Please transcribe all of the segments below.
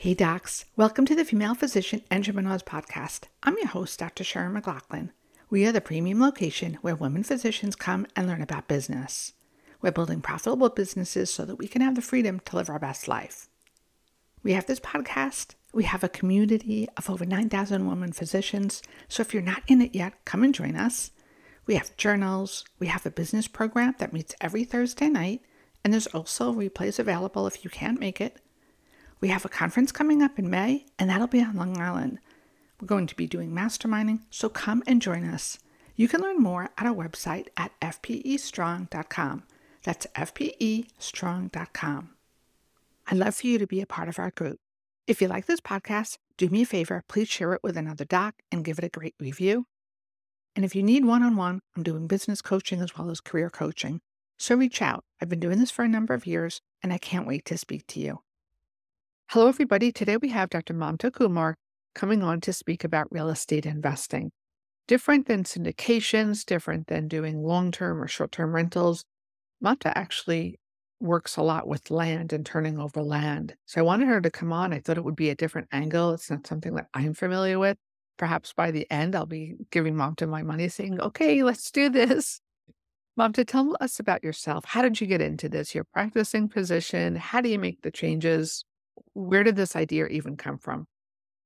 Hey docs, welcome to the Female Physician Entrepreneurs Podcast. I'm your host, Dr. Sharon McLaughlin. We are the premium location where women physicians come and learn about business. We're building profitable businesses so that we can have the freedom to live our best life. We have this podcast. We have a community of over 9,000 women physicians. So if you're not in it yet, come and join us. We have journals. We have a business program that meets every Thursday night. And there's also replays available if you can't make it. We have a conference coming up in May, and that'll be on Long Island. We're going to be doing masterminding, so come and join us. You can learn more at our website at fpestrong.com. That's fpestrong.com. I'd love for you to be a part of our group. If you like this podcast, do me a favor, please share it with another doc and give it a great review. And if you need one on one, I'm doing business coaching as well as career coaching. So reach out. I've been doing this for a number of years, and I can't wait to speak to you. Hello, everybody. Today we have Dr. Mamta Kumar coming on to speak about real estate investing. Different than syndications, different than doing long term or short term rentals, Mamta actually works a lot with land and turning over land. So I wanted her to come on. I thought it would be a different angle. It's not something that I'm familiar with. Perhaps by the end, I'll be giving Mamta my money saying, okay, let's do this. Mamta, tell us about yourself. How did you get into this? Your practicing position? How do you make the changes? Where did this idea even come from?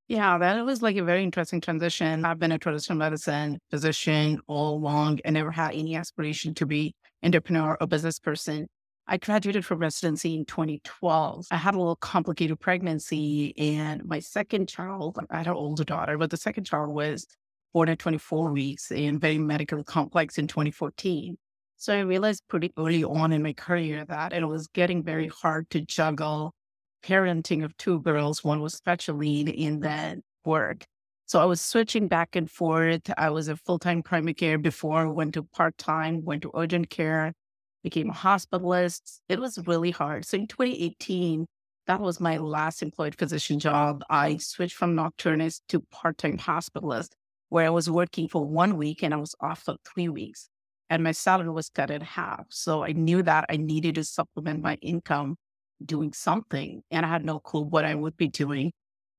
Yeah, that was like a very interesting transition. I've been a traditional medicine physician all along and never had any aspiration to be entrepreneur or business person. I graduated from residency in 2012. I had a little complicated pregnancy, and my second child, I had an older daughter, but the second child was born at 24 weeks and very medically complex in 2014. So I realized pretty early on in my career that it was getting very hard to juggle parenting of two girls. One was special lead in that work. So I was switching back and forth. I was a full time primary care before, went to part time, went to urgent care, became a hospitalist. It was really hard. So in 2018, that was my last employed physician job. I switched from nocturnist to part time hospitalist, where I was working for one week and I was off for three weeks. And my salary was cut in half. So I knew that I needed to supplement my income doing something and I had no clue what I would be doing.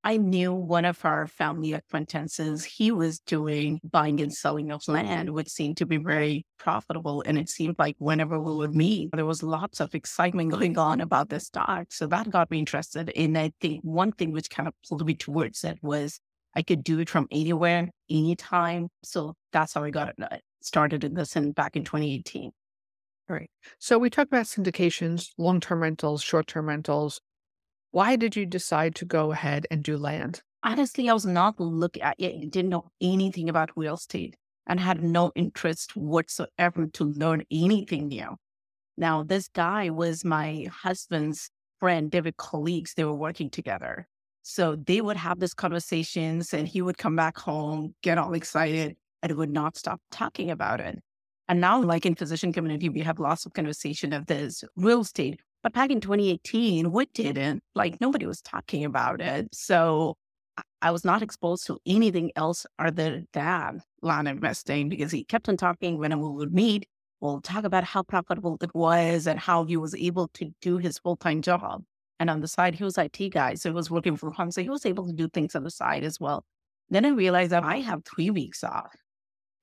I knew one of our family acquaintances, he was doing buying and selling of land, which seemed to be very profitable. And it seemed like whenever we would meet, there was lots of excitement going on about this stock. So that got me interested. And I think one thing which kind of pulled me towards it was I could do it from anywhere, anytime. So that's how I got uh, started in this and back in 2018. All right. So we talked about syndications, long term rentals, short term rentals. Why did you decide to go ahead and do land? Honestly, I was not looking at it, didn't know anything about real estate and had no interest whatsoever to learn anything new. Now, this guy was my husband's friend, David colleagues. They were working together. So they would have these conversations and he would come back home, get all excited, and would not stop talking about it. And now, like in physician community, we have lots of conversation of this real estate. But back in 2018, we didn't. Like nobody was talking about it. So I was not exposed to anything else other than land investing because he kept on talking when we would meet. We'll talk about how profitable it was and how he was able to do his full time job. And on the side, he was IT guy. So he was working from home. So he was able to do things on the side as well. Then I realized that I have three weeks off.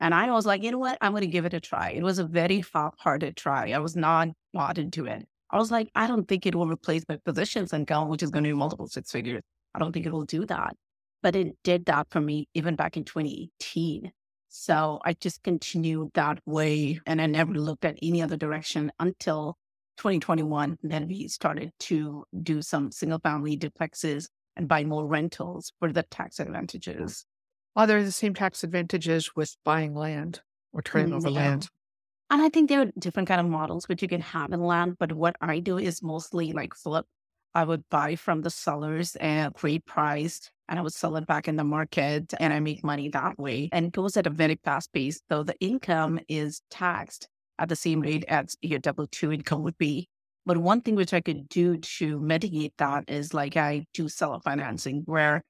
And I was like, you know what? I'm going to give it a try. It was a very half-hearted try. I was not bought into it. I was like, I don't think it will replace my positions physician's income, which is going to be multiple six figures. I don't think it will do that. But it did that for me even back in 2018. So I just continued that way and I never looked at any other direction until 2021. Then we started to do some single family duplexes and buy more rentals for the tax advantages. Are there the same tax advantages with buying land or turning mm, over land? And I think there are different kind of models which you can have in land. But what I do is mostly like flip. I would buy from the sellers at great price and I would sell it back in the market and I make money that way. And it goes at a very fast pace, though the income is taxed at the same rate as your W-2 income would be. But one thing which I could do to mitigate that is like I do seller financing where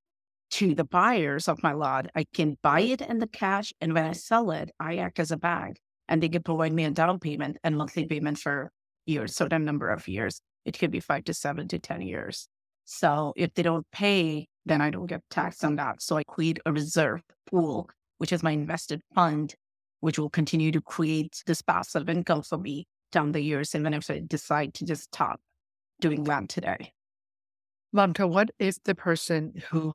to the buyers of my lot. I can buy mm-hmm. it in the cash, and when I sell it, I act as a bank, and they can provide me a down payment and monthly payment for years, certain number of years. It could be five to seven to ten years. So if they don't pay, then I don't get taxed on that. So I create a reserve pool, which is my invested fund, which will continue to create this passive income for me down the years, even if I decide to just stop doing land today. Mamta, what if the person who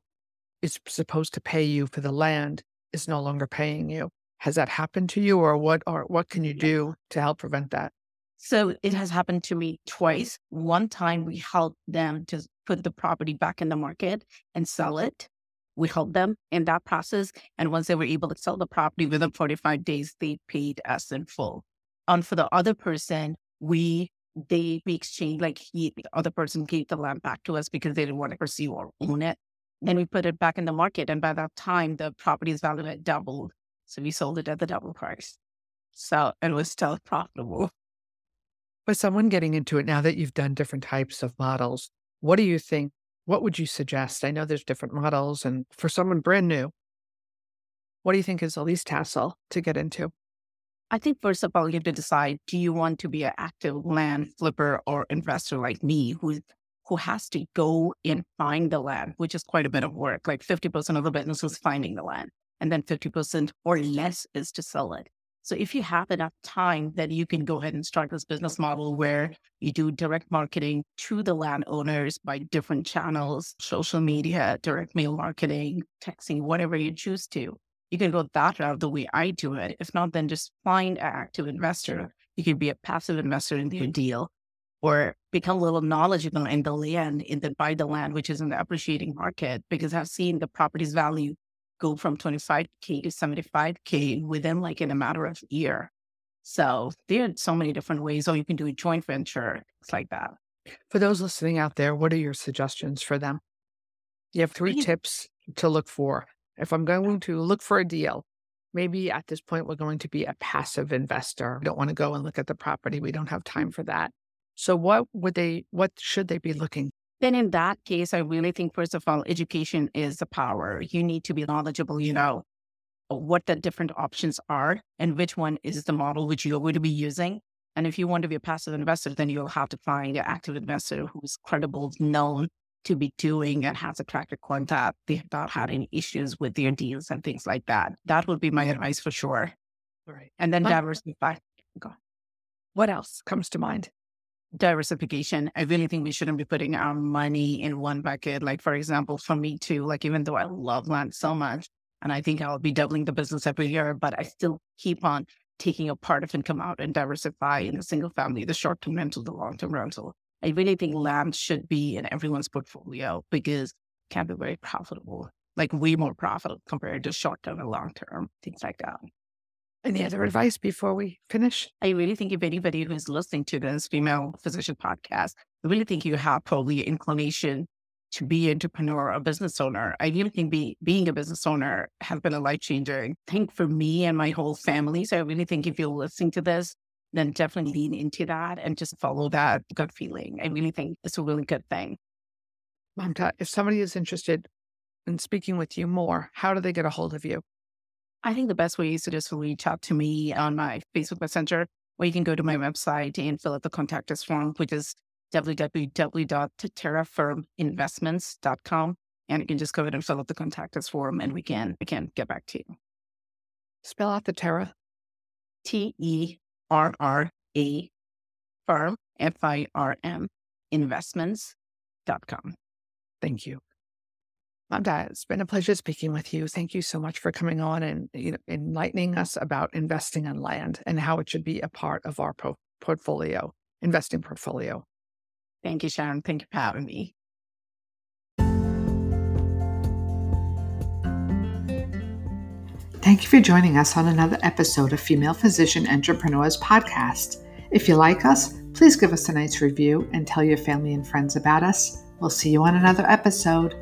is supposed to pay you for the land is no longer paying you? Has that happened to you or what or what can you do to help prevent that? So it has happened to me twice. One time we helped them to put the property back in the market and sell it. We helped them in that process. And once they were able to sell the property within 45 days, they paid us in full. And for the other person, we they we exchanged like he the other person gave the land back to us because they didn't want to pursue or own it. Then mm-hmm. we put it back in the market. And by that time the property's value had doubled. So we sold it at the double price. So it was still profitable. For someone getting into it now that you've done different types of models, what do you think? What would you suggest? I know there's different models, and for someone brand new, what do you think is the least hassle to get into? I think first of all, you have to decide: do you want to be an active land flipper or investor like me, who who has to go and find the land, which is quite a bit of work. Like fifty percent of the business is finding the land, and then fifty percent or less is to sell it. So if you have enough time, then you can go ahead and start this business model where you do direct marketing to the landowners by different channels, social media, direct mail marketing, texting, whatever you choose to. You can go that route the way I do it. If not, then just find an active investor. You could be a passive investor in the deal or become a little knowledgeable in the land, in the buy the land, which is in the appreciating market, because I've seen the property's value go from 25K to 75K within like in a matter of a year. So there are so many different ways, or you can do a joint venture, things like that. For those listening out there, what are your suggestions for them? You have three tips to look for. If I'm going to look for a deal, maybe at this point we're going to be a passive investor. We don't want to go and look at the property. We don't have time mm. for that. So what would they what should they be looking then in that case, I really think, first of all, education is the power. You need to be knowledgeable, you know, what the different options are and which one is the model which you're going to be using. And if you want to be a passive investor, then you'll have to find an active investor who's credible, known to be doing and has a track record that they have not had any issues with their deals and things like that. That would be my advice for sure. Right. And then diversify. Go. What else comes to mind? Diversification. I really think we shouldn't be putting our money in one bucket. Like, for example, for me too, like, even though I love land so much, and I think I'll be doubling the business every year, but I still keep on taking a part of income out and diversify in the single family, the short term rental, the long term rental. I really think land should be in everyone's portfolio because it can be very profitable, like way more profitable compared to short term and long term, things like that. Any other advice before we finish? I really think if anybody who's listening to this female physician podcast, I really think you have probably an inclination to be an entrepreneur or business owner. I really think be, being a business owner has been a life changer. I think for me and my whole family. So I really think if you're listening to this, then definitely lean into that and just follow that gut feeling. I really think it's a really good thing. Mamta, if somebody is interested in speaking with you more, how do they get a hold of you? I think the best way is to just reach out to me on my Facebook Messenger, or you can go to my website and fill out the contact us form, which is www.terrafirminvestments.com. And you can just go ahead and fill out the contact us form and we can we can get back to you. Spell out the Terra. T E R R A firm F I R M investments.com. Thank you. Mamta, it's been a pleasure speaking with you. Thank you so much for coming on and you know, enlightening us about investing in land and how it should be a part of our pro- portfolio, investing portfolio. Thank you, Sharon. Thank you for having me. Thank you for joining us on another episode of Female Physician Entrepreneurs Podcast. If you like us, please give us a nice review and tell your family and friends about us. We'll see you on another episode.